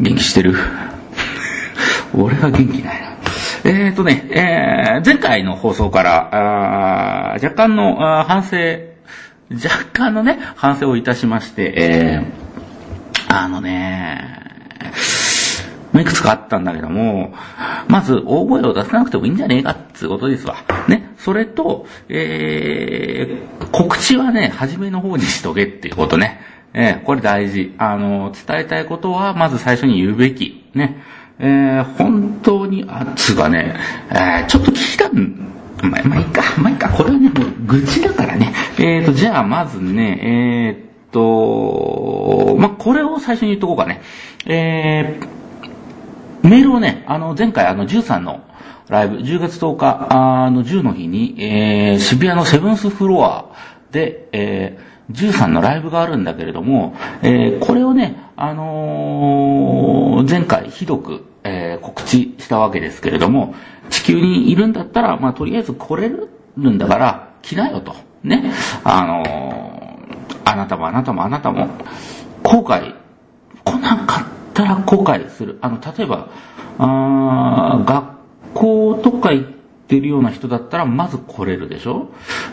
元気してる？俺が元気ないな。えっ、ー、とね、えー、前回の放送から、あ若干のあ反省、若干のね、反省をいたしまして、えー、あのね、いくつかあったんだけども、まず大声を出さなくてもいいんじゃねえかっていうことですわ。ね。それと、えー、告知はね、初めの方にしとけっていうことね。えー、これ大事。あの、伝えたいことは、まず最初に言うべき。ね。えー、本当に、あ、つがね、えー、ちょっと聞いたん、まあ、まあ、いいか、まあ、いいか、これはね、もう、愚痴だからね。えーと、じゃあ、まずね、えーと、まあ、これを最初に言っとこうかね。えー、メールをね、あの、前回、あの、13のライブ、10月10日、あの、10の日に、えー、渋谷のセブンスフロアで、えー、13のライブがあるんだけれども、えー、これをね、あのー、前回ひどく、えー、告知したわけですけれども、地球にいるんだったら、まあ、とりあえず来れるんだから、来なよと。ね。あのー、あなたもあなたもあなたも、後悔、来なかったら後悔する。あの、例えば、あ学校とか行っててるような人だったら、まず来れるでしょ？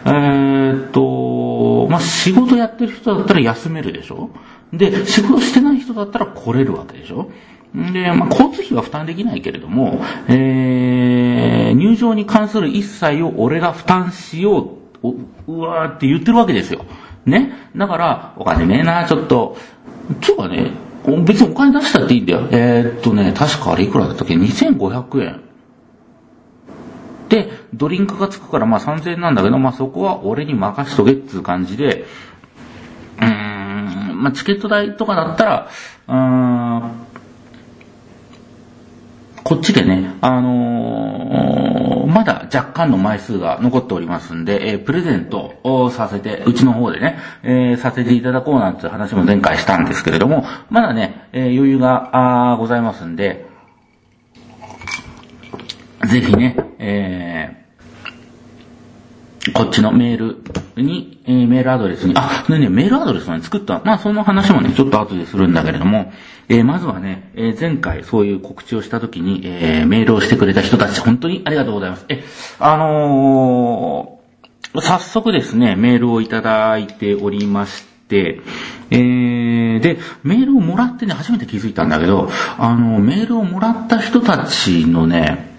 えー、っと、まあ、仕事やってる人だったら休めるでしょ？で、仕事してない人だったら来れるわけでしょ？で、まあ、交通費は負担できないけれども、えー、入場に関する一切を俺が負担しよう、うわーって言ってるわけですよ。ね？だから、お金ねえな、ちょっと。今日はね、別にお金出したっていいんだよ。えー、っとね、確かあれいくらだったっけ ?2500 円。で、ドリンクがつくからまあ3000円なんだけど、まあそこは俺に任しとけっていう感じで、うーん、まあチケット代とかだったら、うーん、こっちでね、あのー、まだ若干の枚数が残っておりますんで、えー、プレゼントをさせて、うちの方でね、えー、させていただこうなんて話も前回したんですけれども、まだね、え余裕がございますんで、ぜひね、えー、こっちのメールに、えー、メールアドレスに、あ、ねね、メールアドレスを、ね、作った。まあ、その話もね、ちょっと後でするんだけれども、えー、まずはね、えー、前回そういう告知をした時に、えー、メールをしてくれた人たち、本当にありがとうございます。え、あのー、早速ですね、メールをいただいておりまして、えー、で、メールをもらってね、初めて気づいたんだけど、あの、メールをもらった人たちのね、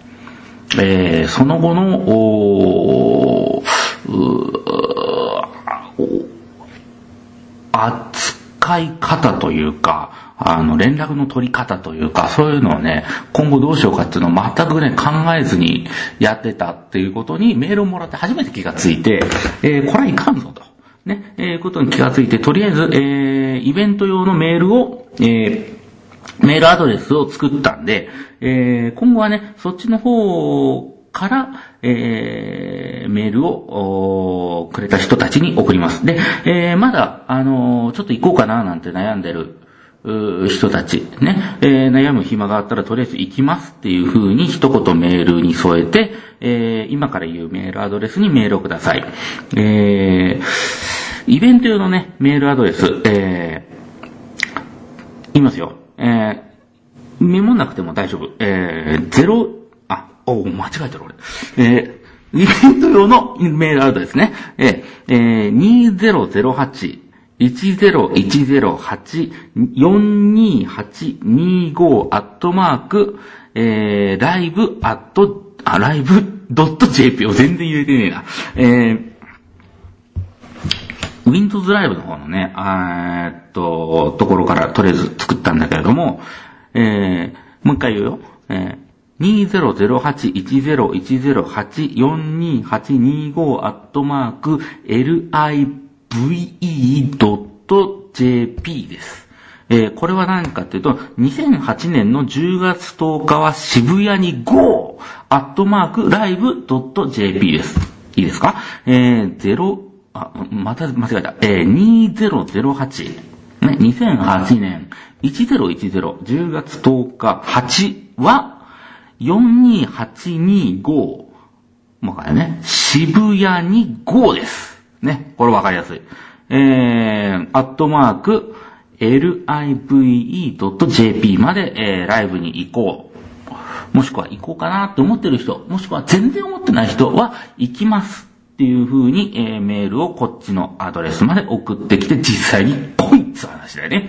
えー、その後の、お扱い方というか、あの、連絡の取り方というか、そういうのをね、今後どうしようかっていうのを全くね、考えずにやってたっていうことにメールをもらって初めて気がついて、えー、これはいかんぞと。ね、えー、ことに気がついて、とりあえず、えー、イベント用のメールを、えー、メールアドレスを作ったんで、えー、今後はね、そっちの方から、えー、メールをくれた人たちに送ります。で、えー、まだ、あのー、ちょっと行こうかななんて悩んでる人たち、ね、えー、悩む暇があったらとりあえず行きますっていう風に一言メールに添えて、えー、今から言うメールアドレスにメールをください。えー、イベント用のね、メールアドレス、えー、言いますよ。えー、メモなくても大丈夫。えー、ゼロ、あ、お間違えてる俺。えー、イベント用のメールアウトですね。えー、えー、2008 10108-42825アットマーク、えー、ライブアット、あ、ライブドット JP を全然入れてねえな。えー、Windows ライブの方のね、えっと、ところからとりあえず作ったんだけれども、えー、もう一回言うよ。えー、2008-1010-842-825アットマーク live.jp です。えー、これは何かっていうと、2008年の10月10日は渋谷に GO! アットマーク live.jp です。いいですか？えー、0、あ、また間違えた。えー、2008。ね、2008年1010、10月10日8は、42825。もうこれね、渋谷に5です。ね、これわかりやすい。えー、アットマーク、live.jp まで、えー、ライブに行こう。もしくは行こうかなって思ってる人、もしくは全然思ってない人は行きますっていう風に、えー、メールをこっちのアドレスまで送ってきて実際にポイント話だよね。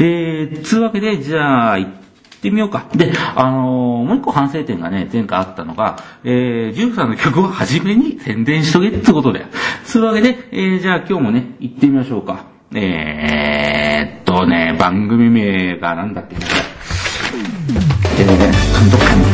えー、つうわけで、じゃあ行ってみようか。で、あのー、もう一個反省点がね、前回あったのが、えー、ジュフさんの曲を初めに宣伝しとけってことだよ。つうわけで、えー、じゃあ今日もね、行ってみましょうか。えー、っとね、番組名がなんだっけえー、どっ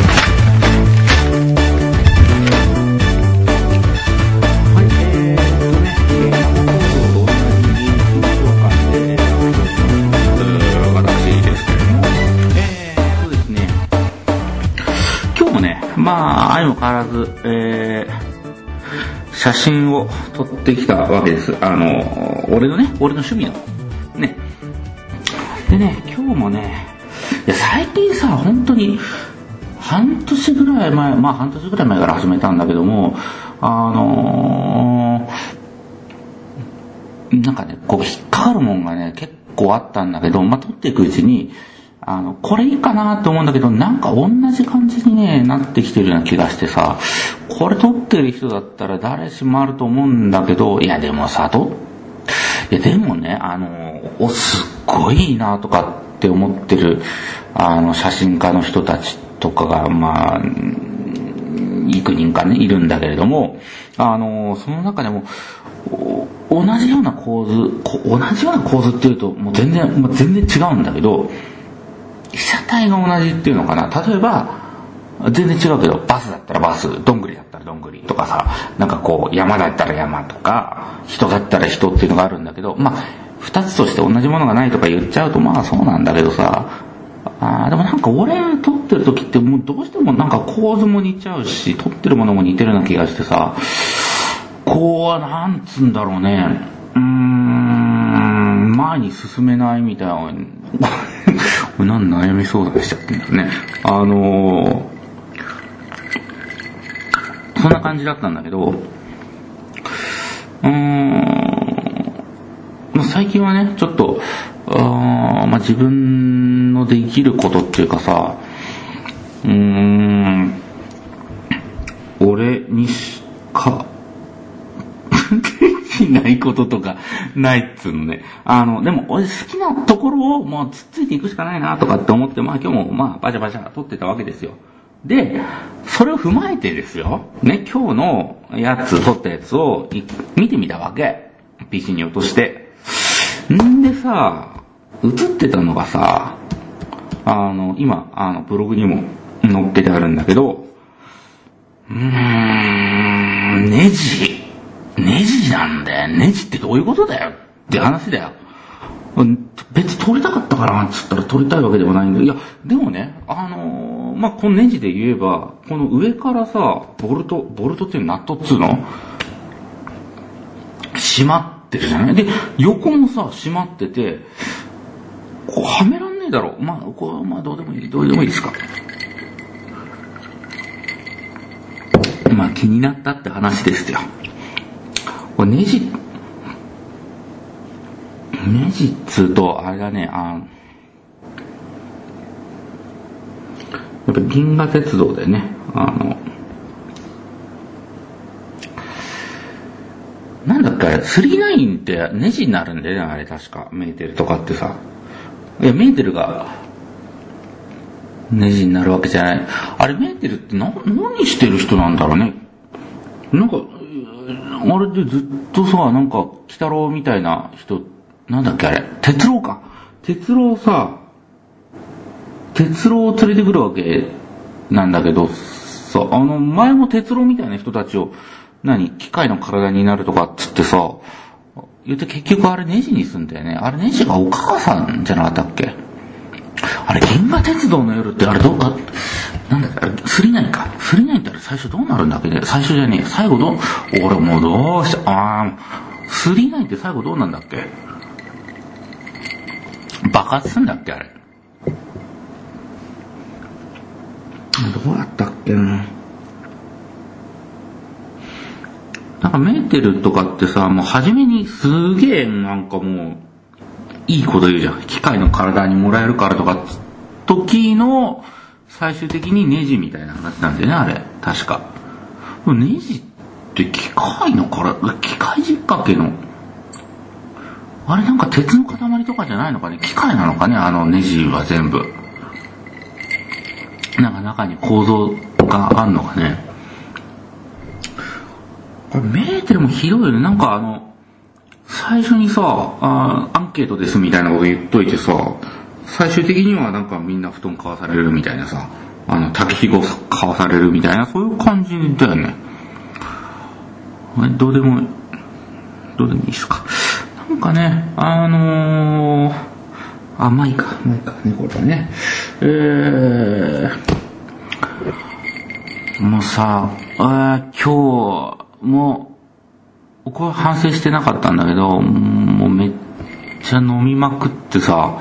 らず、えー、写真を撮ってきたわけです。あの、俺のね、俺の趣味の。ね。でね、今日もね、いや、最近さ、本当に、半年ぐらい前、まあ半年ぐらい前から始めたんだけども、あのー、なんかね、こう引っかかるもんがね、結構あったんだけど、まあ撮っていくうちに、あの、これいいかなと思うんだけど、なんか同じ感じにね、なってきてるような気がしてさ、これ撮ってる人だったら誰しもあると思うんだけど、いやでもさ、と、いやでもね、あの、お、すっごいいいなとかって思ってる、あの、写真家の人たちとかが、まあ、幾人かね、いるんだけれども、あの、その中でも、同じような構図、同じような構図っていうと、もう全然、もう全然違うんだけど、体が同じっていうのかな。例えば、全然違うけど、バスだったらバス、どんぐりだったらどんぐりとかさ、なんかこう、山だったら山とか、人だったら人っていうのがあるんだけど、まあ、二つとして同じものがないとか言っちゃうとまあそうなんだけどさ、あでもなんか俺撮ってる時ってもうどうしてもなんか構図も似ちゃうし、撮ってるものも似てるような気がしてさ、こう、なんつうんだろうね、うーん、前に進めないみたいな、なん悩み相談しちゃってんだよね。あのー、そんな感じだったんだけど、うーん、最近はね、ちょっと、あまあ、自分のできることっていうかさ、うーん、俺にしか、きないこととかないっつうのね。あの、でも俺好きなところをもうつっついていくしかないなとかって思って、まあ今日もまあバチャバチャ撮ってたわけですよ。で、それを踏まえてですよ。ね、今日のやつ、撮ったやつを見てみたわけ。PC に落として。んでさ、映ってたのがさ、あの、今、あの、ブログにも載っけてあるんだけど、うーん、ネジ。ネジなんだよ。ネジってどういうことだよって話だよ。別に撮りたかったからっつったら撮りたいわけではないんだけど、いや、でもね、あのー、まあ、このネジで言えば、この上からさ、ボルト、ボルトっていうナットっつうの？閉まってるじゃない？で、横もさ、閉まってて、こうはめらんねえだろ。まあ、こう、まあ、どうでもいい、どうでもいいですか。まあ、気になったって話ですよ。これネジ、ネジっつうと、あれだね、あやっぱ銀河鉄道でね、あの、なんだっけ、39ってネジになるんだよね、あれ確か。メーテルとかってさ。いや、メーテルがネジになるわけじゃない。あれ、メーテルってな、何してる人なんだろうね。なんか、あれでずっとさ、なんか、鬼太郎みたいな人、なんだっけあれ、鉄郎か。鉄郎さ、鉄郎を連れてくるわけなんだけど、さ、あの、前も鉄郎みたいな人たちを、何、機械の体になるとかっつってさ、言って結局あれネジにすんだよね。あれネジがお母さんじゃなかったっけ？あれ、銀河鉄道の夜ってあれどう、あ、なんだっけ、あれ、スリナインか。スリナインってあれ最初どうなるんだっけね最初じゃねえ。最後どう、俺もうどうして、あー、スリナインって最後どうなんだっけ爆発すんだっけあれ。どうやったっけな。なんかメーテルとかってさ、もう初めにすげえなんかもう、いいこと言うじゃん。機械の体にもらえるからとか、時の、最終的にネジみたいな話なんだよね、あれ。確か。ネジって機械のから、機械実掛けの、あれなんか鉄の塊とかじゃないのかね？機械なのかね？あのネジは全部。なんか中に構造があんのかね？これメーテルもひどいよね。なんかあの、最初にさあ、アンケートですみたいなこと言っといてさ、最終的にはなんかみんな布団買わされるみたいなさ、あの、竹ひご買わされるみたいな、そういう感じだよね。どうでも、どうでもいいっすか。なんかね、あのー、あ、まあいいか、まあいいかね、これはね。えー、もうさ、あ今日、もう、これ反省してなかったんだけど、もうめっちゃ飲みまくってさ、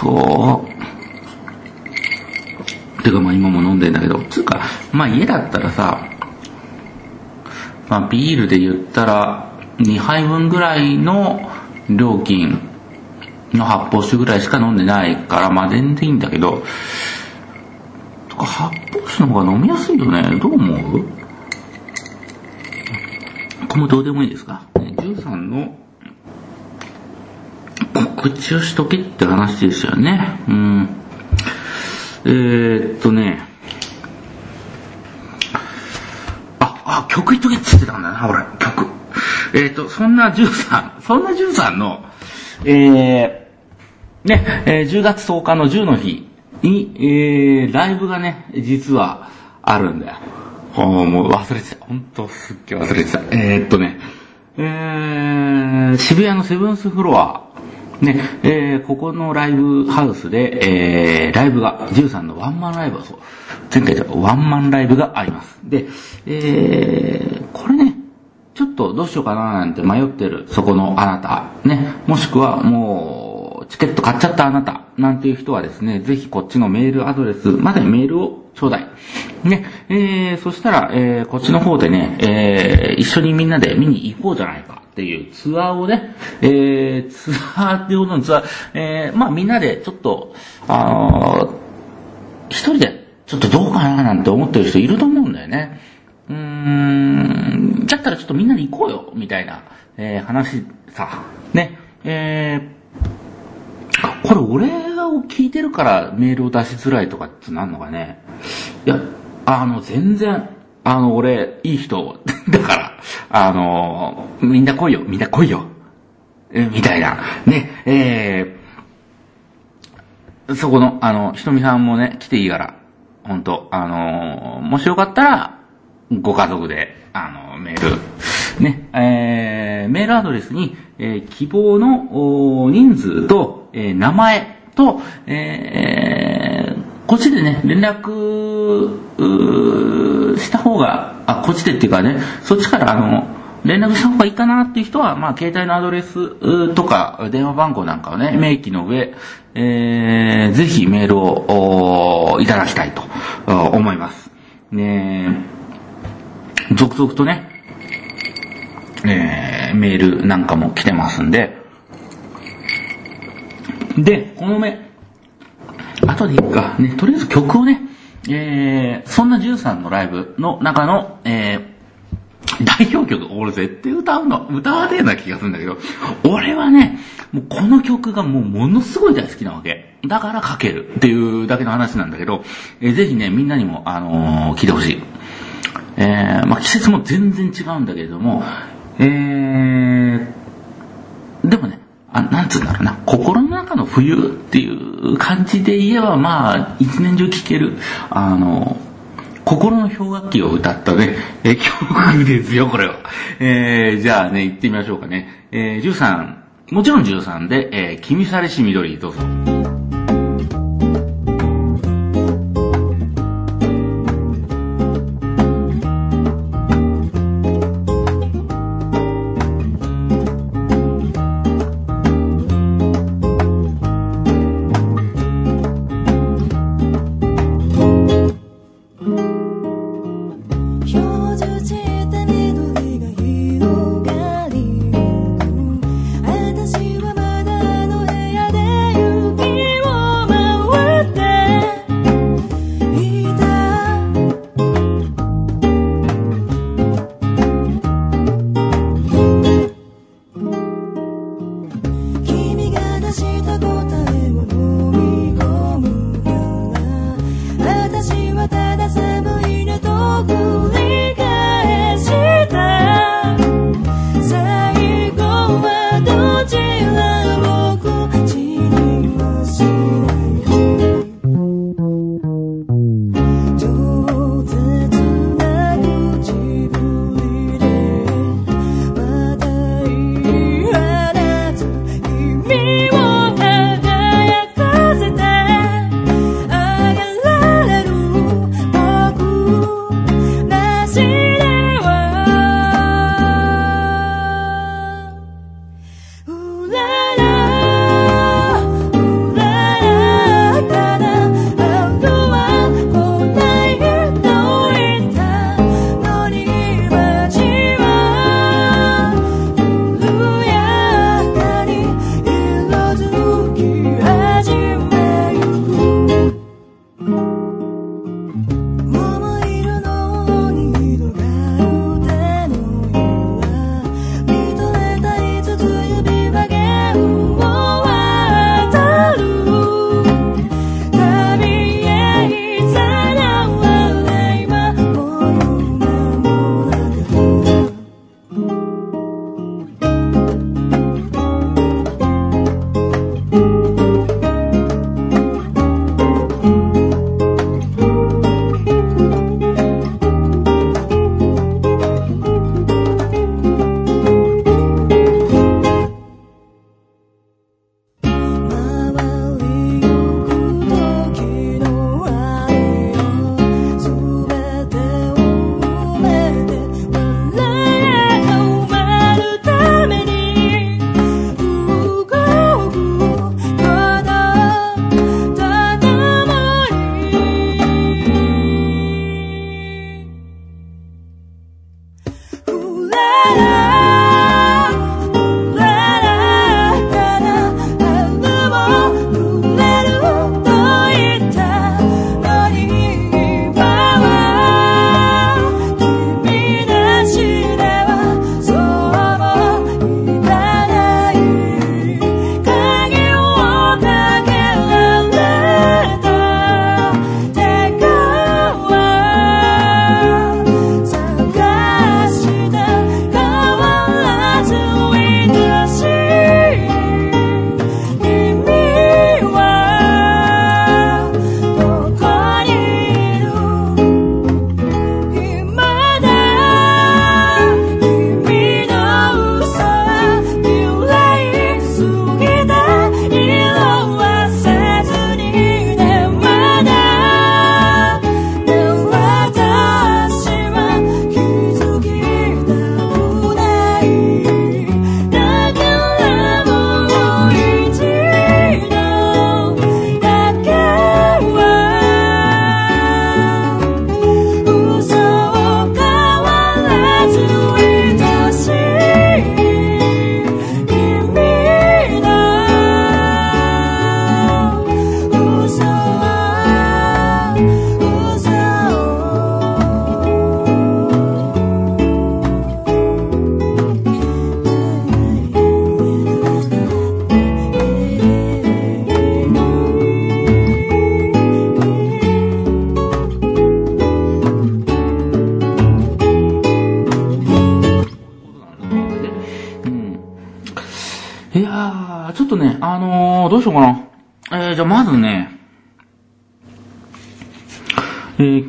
そう。てかまあ今も飲んでんだけど、つうか、まあ家だったらさ、まあビールで言ったら2杯分ぐらいの料金の発泡酒ぐらいしか飲んでないから、まあ全然いいんだけど、とか発泡酒の方が飲みやすいよね。どう思う？これもどうでもいいですか ?13 の告知をしとけって話ですよね。うん。えー、っとね。あ、あ、曲言っとけって言ってたんだな、俺。曲。えー、っと、そんな13、そんな13の、えー、ね、えー、10月10日の10の日に、えー、ライブがね、実はあるんだよ。もう忘れてた。ほんとすっげえ忘れてた。えー、っとね、えー、渋谷のセブンスフロアね、えー、ここのライブハウスで、えー、ライブが、13のワンマンライブをそう、前回じゃワンマンライブがあります。で、えー、これね、ちょっとどうしようかななんて迷ってる、そこのあなた、ね、もしくはもう、チケット買っちゃったあなた、なんていう人はですね、ぜひこっちのメールアドレスまでメールをちょうだい。ね、えー、そしたら、えー、こっちの方でね、えー、一緒にみんなで見に行こうじゃないか。っていうツアーをね、えー、ツアーっていうことのツアー、えー、まあみんなでちょっと、あのー、一人でちょっとどうかななんて思ってる人いると思うんだよね。うーん、だったらちょっとみんなで行こうよ、みたいな、えー、話さ、ね、えー、これ俺を聞いてるからメールを出しづらいとかってなんのかね。いや、あの、全然、あの、俺、いい人、だから、あの、みんな来いよ、みんな来いよ、みたいな、ね、えー、そこの、あの、ひとみさんもね、来ていいから、本当あの、もしよかったら、ご家族で、あの、メール、ね、えー、メールアドレスに、えー、希望の人数と、えー、名前と、えー、こっちでね、連絡、した方が、あ、こっちでっていうかね、そっちからあの、連絡した方がいいかなっていう人は、まあ、携帯のアドレスとか、電話番号なんかをね、明記の上、えー、ぜひメールをいただきたいと思います。ね続々とね、えー、メールなんかも来てますんで、で、この目、後でいくか。ね、とりあえず曲をね、えー、そんな13のライブの中の、えー、代表曲、俺絶対歌うの、歌わねえな気がするんだけど、俺はね、もうこの曲がもうものすごい大好きなわけ。だから書けるっていうだけの話なんだけど、えー、ぜひね、みんなにも、あのー、聞いてほしい。えー、まあ季節も全然違うんだけれども、えー、でもね、あ、なんつうんだろうな、心の中の冬っていう感じで言えば、まあ、一年中聴ける、あの、心の氷河期を歌ったね、え曲ですよ、これは。えー、じゃあね、行ってみましょうかね。えー、13、もちろん13で、えー、君されし緑、どうぞ。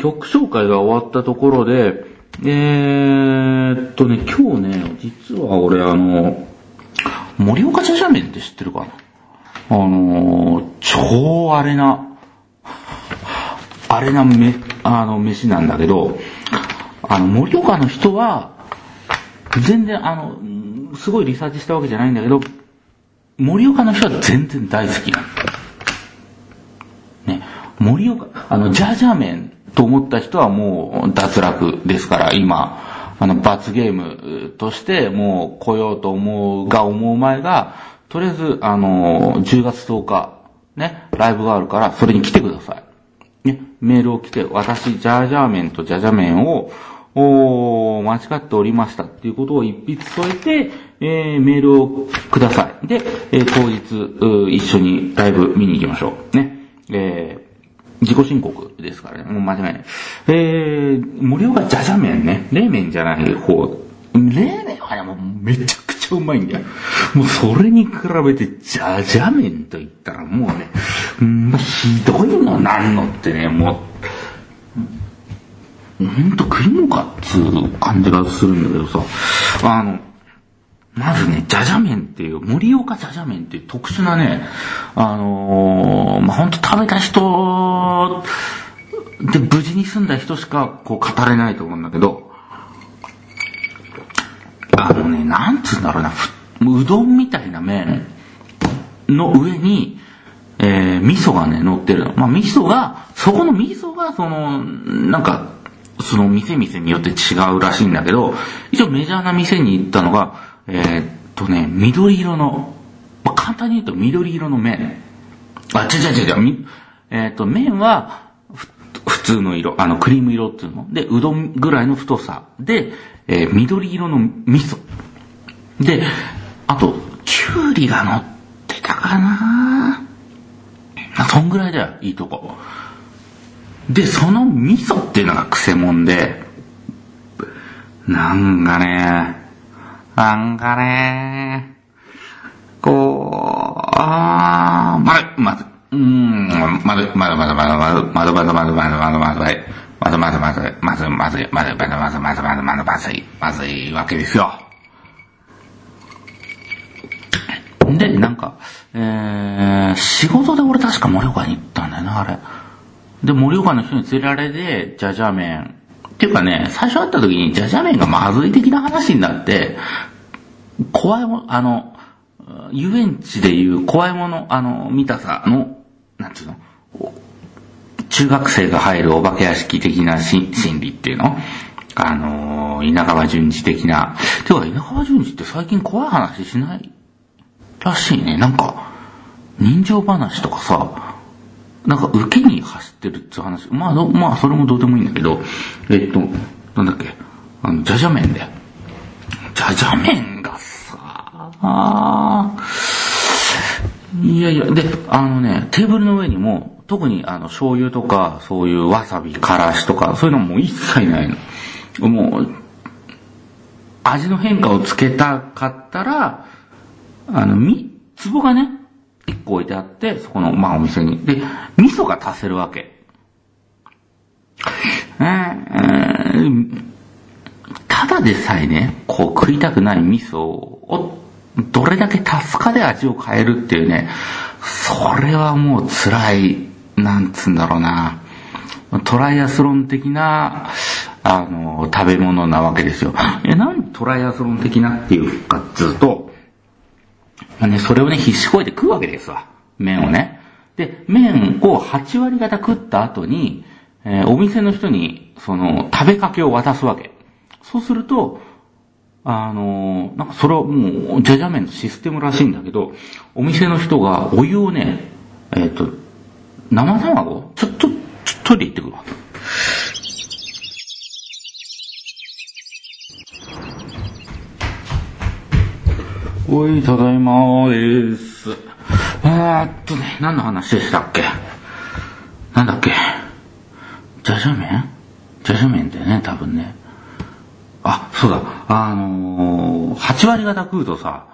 曲紹介が終わったところで、えーっとね、今日ね、実は俺あの、盛岡茶々麺って知ってるかな？あのー、超あれな、あれなめ、あの、飯なんだけど、あの、盛岡の人は、全然、あの、すごいリサーチしたわけじゃないんだけど、盛岡の人は全然大好きなの。ね、盛岡、あの、ジャジャー麺と思った人はもう脱落ですから、今、あの、罰ゲームとしてもう来ようと思うが思う前が、とりあえず、あの、10月10日、ね、ライブがあるから、それに来てください。ね、メールを来て、私、ジャージャー麺とジャジャー麺を、お間違っておりましたっていうことを一筆添えて、えー、メールをください。で、えー、当日、一緒にライブ見に行きましょう。ね。え、自己申告ですからね。もう間違いない。えー、森岡じゃじゃ麺ね。冷麺じゃない方。冷麺はね、もうめちゃくちゃうまいんだよ。もうそれに比べて、じゃじゃ麺と言ったらもうね、うん、ひどいのなんのってね、もう、ほんと食いんかっつう感じがするんだけどさ、あの、まずね、じゃじゃ麺っていう、盛岡じゃじゃ麺っていう特殊なね、あのー、まあ、ほんと食べた人で無事に済んだ人しかこう語れないと思うんだけど、あのね、なんつうんだろうな、うどんみたいな麺の上に、えー、味噌がね、乗ってるの。まあ、味噌が、そこの味噌が、その、なんか、その店々によって違うらしいんだけど、一応メジャーな店に行ったのが、えー、っとね、緑色の、まあ、簡単に言うと緑色の麺。あ、違う違う違う、えー、っと、麺は、普通の色、あの、クリーム色っていうの。で、うどんぐらいの太さ。で、えー、緑色の味噌。で、あと、きゅうりが乗ってたかなあそんぐらいだよ、いいとこ。で、その味噌っていうのが癖もんで、なんかね、なんかね、こう、あー、まる、まず、うーん、まる、まるまるまるまる、まるまるまるまるまるまるまる、まずまずまず、まずまず、まずまずまずまずまずまずまずい、まずいわけですよ。で、なんか、えー、仕事で俺確か盛岡に行ったんだよな、あれ。で、盛岡の人に連れられて、じゃじゃ麺。っていうかね、最初会った時にじゃじゃ麺がまずい的な話になって、怖いも、あの、遊園地でいう怖いもの、あの、見たさの、なんつうの、中学生が入るお化け屋敷的な心理っていうの？あの、稲川淳二的な。てか、稲川淳二って最近怖い話しないらしいね。なんか、人情話とかさ、なんか受けに走ってるっていう話。まあ、まあ、それもどうでもいいんだけど、えっと、なんだっけ、あの、じゃじゃ麺で。じゃじゃ麺がさ、ああいやいや、で、あのね、テーブルの上にも、特にあの、醤油とか、そういうわさび、からしとか、そういうのも一切ないの。もう、味の変化をつけたかったら、あの、み、壺がね、1個置いてあって、そこの、まあお店に。で、味噌が足せるわけ。えー、ただでさえね、こう食いたくない味噌を、どれだけ足すかで味を変えるっていうね、それはもう辛い、なんつうんだろうな、トライアスロン的な、あの、食べ物なわけですよ。え、なんトライアスロン的なっていうかっつうと、ね、それをね、必死こいて食うわけですわ。麺をね。で、麺を8割方食った後に、えー、お店の人に、その、食べかけを渡すわけ。そうすると、あの、なんかそれはもう、じゃじゃ麺のシステムらしいんだけど、お店の人がお湯をね、えっ、ー、と、生卵ちょ、ちょ、ちょ、トイレ行ってくるわ。おい、ただいまです。えー、っとね、何の話でしたっけ？なんだっけ？じゃじゃ麺？じゃじゃ麺ってね、多分ね。あ、そうだ、あのー、8割方食うとさ、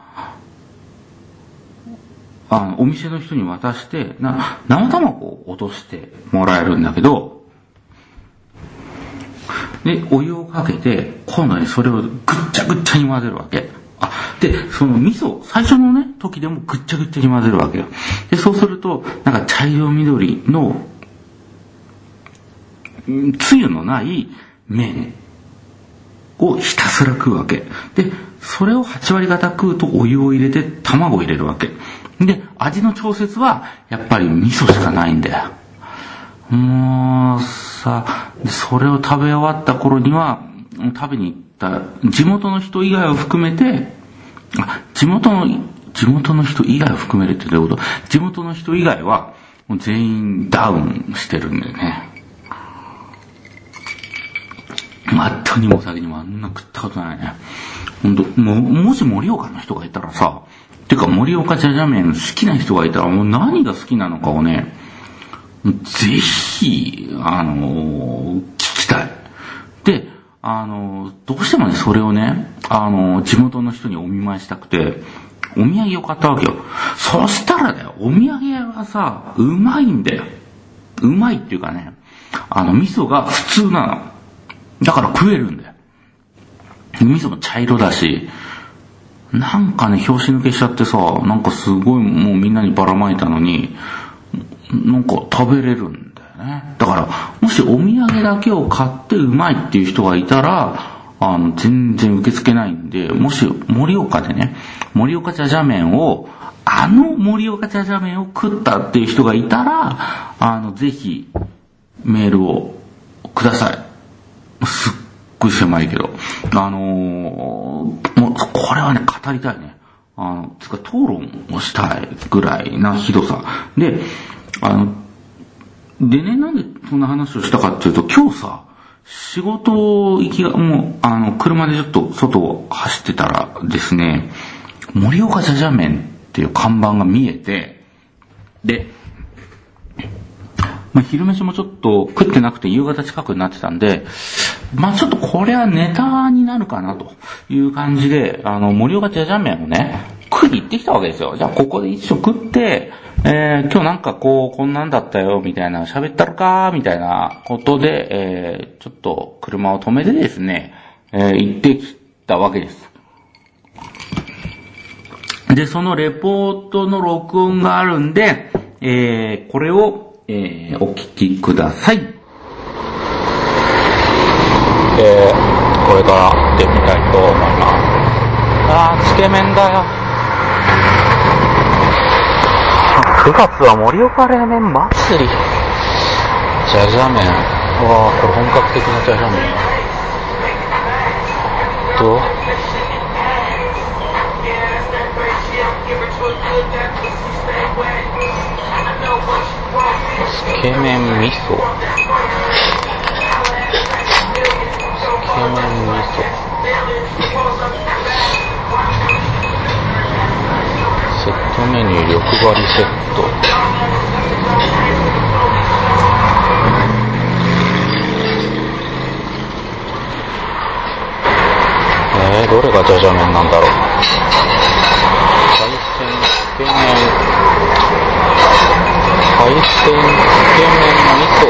あの、お店の人に渡して、な、生卵を落としてもらえるんだけど、で、お湯をかけて、今度ね、それをぐっちゃぐっちゃに混ぜるわけ。あ、で、その味噌、最初のね、時でもぐっちゃぐっちゃに混ぜるわけよ。で、そうすると、なんか茶色緑の、つゆのない麺をひたすら食うわけ。で、それを8割方食うとお湯を入れて卵を入れるわけ。で、味の調節はやっぱり味噌しかないんだよ。もうさ、それを食べ終わった頃には、食べに行った地元の人以外を含めて、あ、地元の、地元の人以外を含めるってどういうこと？地元の人以外は、もう全員ダウンしてるんだよね。まったにもお酒にもあんな食ったことないね。ほんと、も、もし盛岡の人がいたらさ、てか盛岡じゃじゃ麺好きな人がいたらもう何が好きなのかをね、ぜひ、あのー聞きたい。で、あのーどうしてもね、それをね、あのー地元の人にお見舞いしたくて、お土産を買ったわけよ。そしたらだよ、お土産屋がさ、うまいんだよ。うまいっていうかね、あの、味噌が普通なの。だから食えるんだよ。味噌も茶色だし、なんかね、拍子抜けしちゃってさ、なんかすごいもうみんなにばらまいたのに、なんか食べれるんだよね。だから、もしお土産だけを買ってうまいっていう人がいたら、あの、全然受け付けないんで、もし盛岡でね、盛岡じゃじゃ麺を、あの盛岡じゃじゃ麺を食ったっていう人がいたら、あの、ぜひ、メールをください。すっごい狭いけど。あのーもう、これはね、語りたいね。あの、つか討論をしたいぐらいなひどさ。で、あの、でね、なんでそんな話をしたかっていうと、今日さ、仕事行きが、もう、あの、車でちょっと外を走ってたらですね、盛岡じゃじゃ麺っていう看板が見えて、で、まあ、昼飯もちょっと食ってなくて夕方近くになってたんで、まあちょっとこれはネタになるかなという感じで、あの、盛岡じゃじゃ麺をね、食いに行ってきたわけですよ。じゃあここで一食って、えー、今日なんかこう、こんなんだったよ、みたいな、喋ったるか、みたいなことで、えー、ちょっと車を止めてですね、えー、行ってきたわけです。で、そのレポートの録音があるんで、えー、これを、えー、お聞きください。えー、これから行ってみたいと思います。あー、つけ麺だよ。9月は盛岡冷麺祭り。じゃじゃ麺。わー、これ本格的なじゃじゃ麺。と、つけ麺味噌。つけ麺味噌。セットメニュー欲張りセット。えー、どれがじゃじゃ麺なんだろう。海鮮つけ麺。海鮮つけ麺味噌。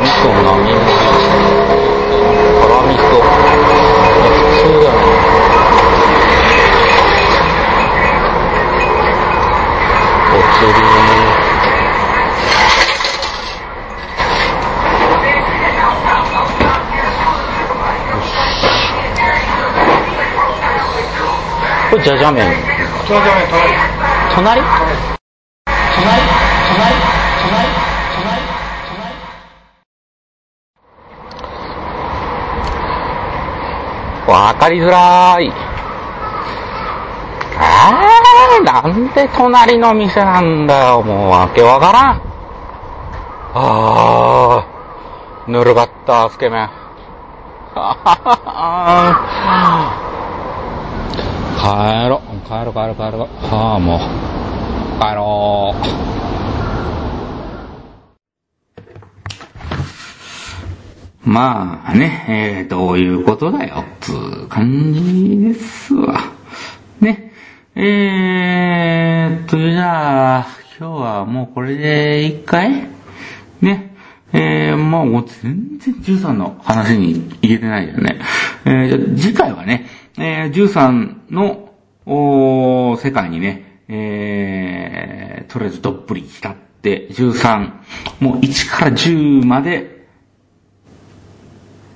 味噌並盛り。辛味噌。普通だね。お釣り。これじゃじゃ麺。じゃじゃ麺隣隣？わかりづらい。あー、なんで隣の店なんだよ、もうわけわからん。あー、ぬるかった、つけ麺。あははは帰ろう。帰ろう、帰ろう、帰ろう。はあ、もう。帰ろう。まあね、えー、どういうことだよ、つう感じですわ。ね。えーっと、じゃあ、今日はもうこれで一回ね。えー、まあもう全然13の話にいけてないよね。えー、じゃ次回はね、えー、13の、お世界にね、えー、とりあえずどっぷり浸って、13、もう1から10まで、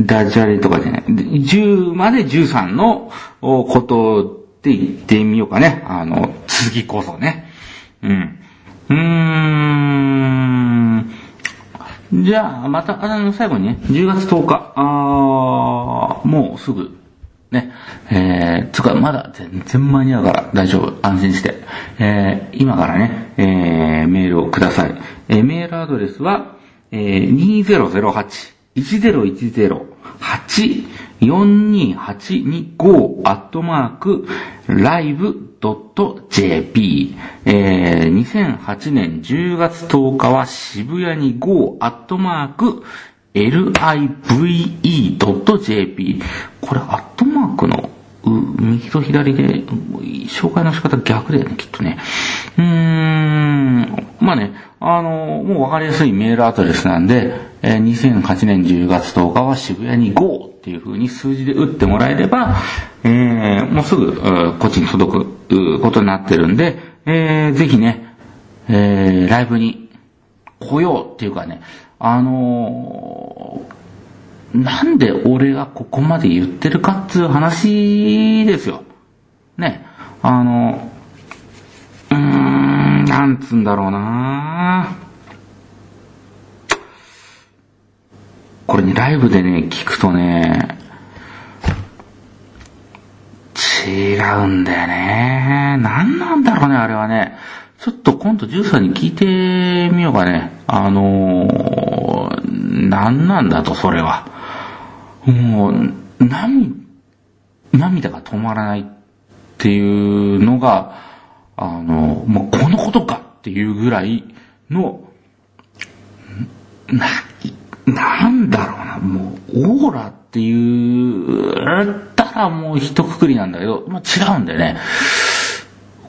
ダジャレとかじゃない、10まで13のことって言ってみようかね。あの、次こそね。うん。うーん。じゃあ、また、あの、最後にね、10月10日、あーもうすぐ、ね、えー、つか、まだ全然間に合うから大丈夫。安心して。えー、今からね、えー、メールをください。えー、メールアドレスは、えー、2008-1010-8 42825アットマーク、live.jp、えー、2008年10月10日は渋谷に go アットマーク、live.jp。これ、アットマークの右と左で、紹介の仕方逆だよね、きっとね。うーん、まあね、あの、もうわかりやすいメールアドレスなんで、えー、2008年10月10日は渋谷に GO っていう風に数字で打ってもらえれば、えー、もうすぐ、こっちに届くことになってるんで、えー、ぜひね、えー、ライブに来ようっていうかね、あのー、なんで俺がここまで言ってるかっていう話ですよ。ね。あの、うーん、なんつんだろうなこれね、ライブでね、聞くとね、違うんだよね。何なんだろうね、あれはね。ちょっと今度ジューさんに聞いてみようかね。あのー、何なんだと、それは。もう、涙、涙が止まらないっていうのが、あの、もうこのことかっていうぐらいの、な、なんだろうな、もう、オーラっていう、たらもう一括りなんだけど、まあ、違うんだよね。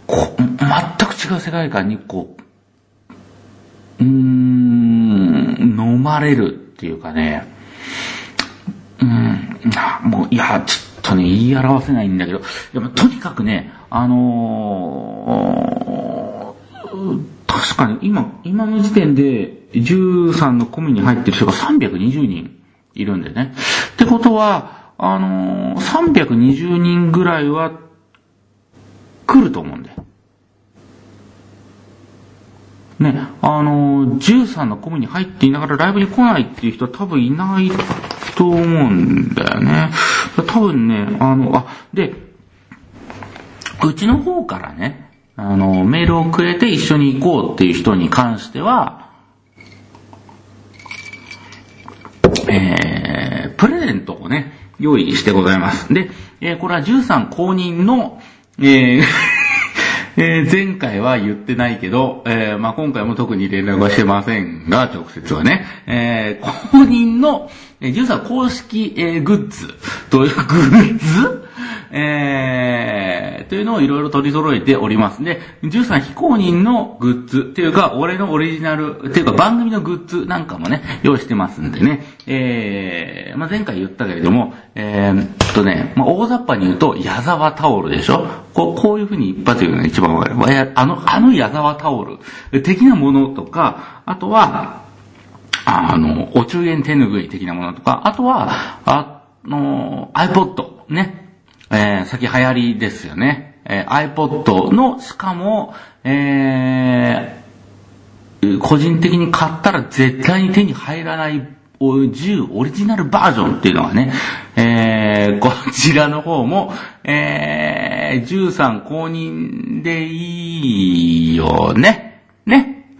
こ全く違う世界観にこう、うーん、飲まれるっていうかね、うん、もう、いや、ちょっとね、言い表せないんだけど、でもとにかくね、あのー、確かに今、今の時点で13のコミに入ってる人が320人いるんでね。ってことは、あのー、320人ぐらいは来ると思うんで。ね、あの、13のコミに入っていながらライブに来ないっていう人は多分いないと思うんだよね。多分ね、あの、あ、で、うちの方からね、あの、メールをくれて一緒に行こうっていう人に関しては、えー、プレゼントをね、用意してございます。で、えー、これは13公認の、えーえー、前回は言ってないけど、えー、まあ、今回も特に連絡はしてませんが、直接はね、えー、公認の、えー、13公式、えー、グッズ。という、グッズ？えー、というのをいろいろ取り揃えております。で、13非公認のグッズっていうか、俺のオリジナル、っていうか番組のグッズなんかもね、用意してますんでね、えー、まあ、前回言ったけれども、えー、っとね、まあ、大雑把に言うと、矢沢タオルでしょ？こうこういう風に一発言うのが一番わかる。あの、あの矢沢タオル的なものとか、あとは、あの、お中元手ぬぐい的なものとか、あとは、あの、iPod、ね。えー、先流行りですよね。えー、iPod の、しかも、えー、個人的に買ったら絶対に手に入らない10オリジナルバージョンっていうのがね、えー、こちらの方も、えー、13公認でいいよね。ね。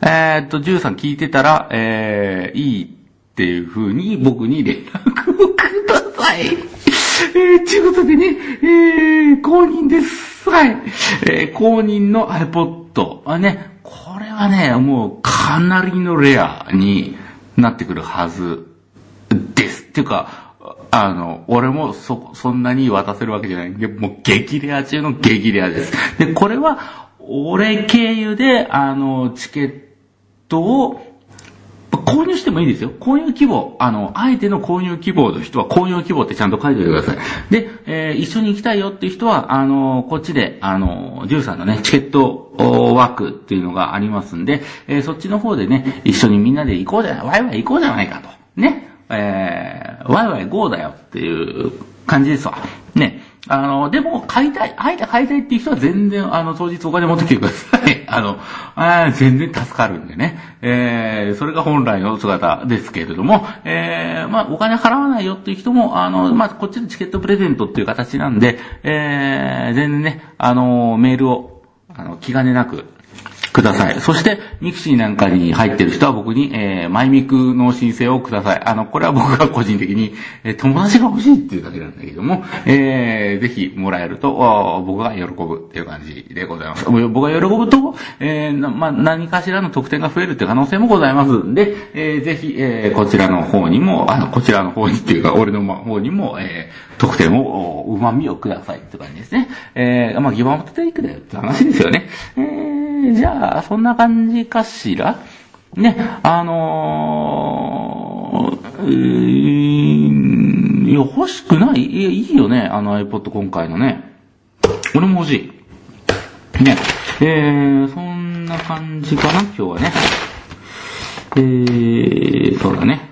えー、っと、13聞いてたら、えー、いいっていう風に僕に連絡をください。えー、ちゅうことでね、えー、公認です。はい。えー、公認の iPod はね、これはね、もうかなりのレアになってくるはずです。っていうか、あの、俺もそ、そんなに渡せるわけじゃないんで、もう激レア中の激レアです。で、これは、俺経由で、あの、チケットを、購入してもいいですよ。購入希望。あの、あえての購入希望の人は購入希望ってちゃんと書いておいてください。で、えー一緒に行きたいよっていう人は、あの、こっちで、あの、ジューさんのね、チケット枠っていうのがありますんで、えーそっちの方でね、一緒にみんなで行こうじゃない、ワイワイ行こうじゃないかと。ね。えー、ワイワイゴーだよっていう感じですわ。ね。あの、でも、買いたい、あえて買いたいっていう人は全然、あの、当日お金持ってきてください。あの、あ全然助かるんでね。えー、それが本来の姿ですけれども、えー、まあ、お金払わないよっていう人も、あの、まあ、こっちでチケットプレゼントっていう形なんで、えー、全然ね、あの、メールを、あの、気兼ねなく、ください。そして、 mixi なんかに入ってる人は僕に、えー、マイミクの申請をください。あの、これは僕が個人的に、えー友達が欲しいっていうだけなんだけども、えー、ぜひもらえると、僕が喜ぶっていう感じでございます。僕が喜ぶと、えーまあ、何かしらの特典が増えるっていう可能性もございますんで、えー、ぜひ、えー、こちらの方にも、あの、こちらの方にっていうか、俺の方にも、えー、得点を、お旨味をくださいって感じですね。えー、まあ、ギバモトテイクだよって話ですよね。えー、じゃあ、そんな感じかしら？ね、あのー、えーいや、欲しくない？いや、いいよね、あの iPod 今回のね。俺も欲しい。ね、えー、そんな感じかな、今日はね。えー、そうだね。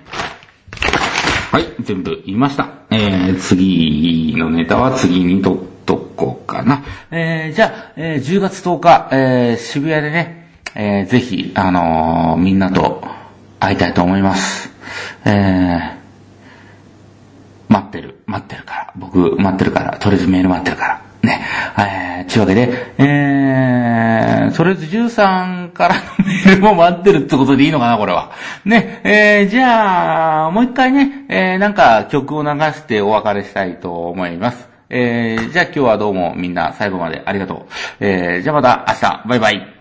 はい、全部言いました。えー、次のネタは次にととこうかな。えー、じゃあ、えー、10月10日、えー、渋谷でね、えー、ぜひ、あのーみんなと会いたいと思います。えー、待ってる、待ってるから。僕、待ってるから。とりあえずメール待ってるから。ね。えー、というわけで、えー、とりあえず13からのメールも待ってるってことでいいのかな、これは。ね。えー、じゃあ、もう一回ね、えー、なんか曲を流してお別れしたいと思います。えー、じゃあ今日はどうもみんな最後までありがとう。えー、じゃあまた明日、バイバイ。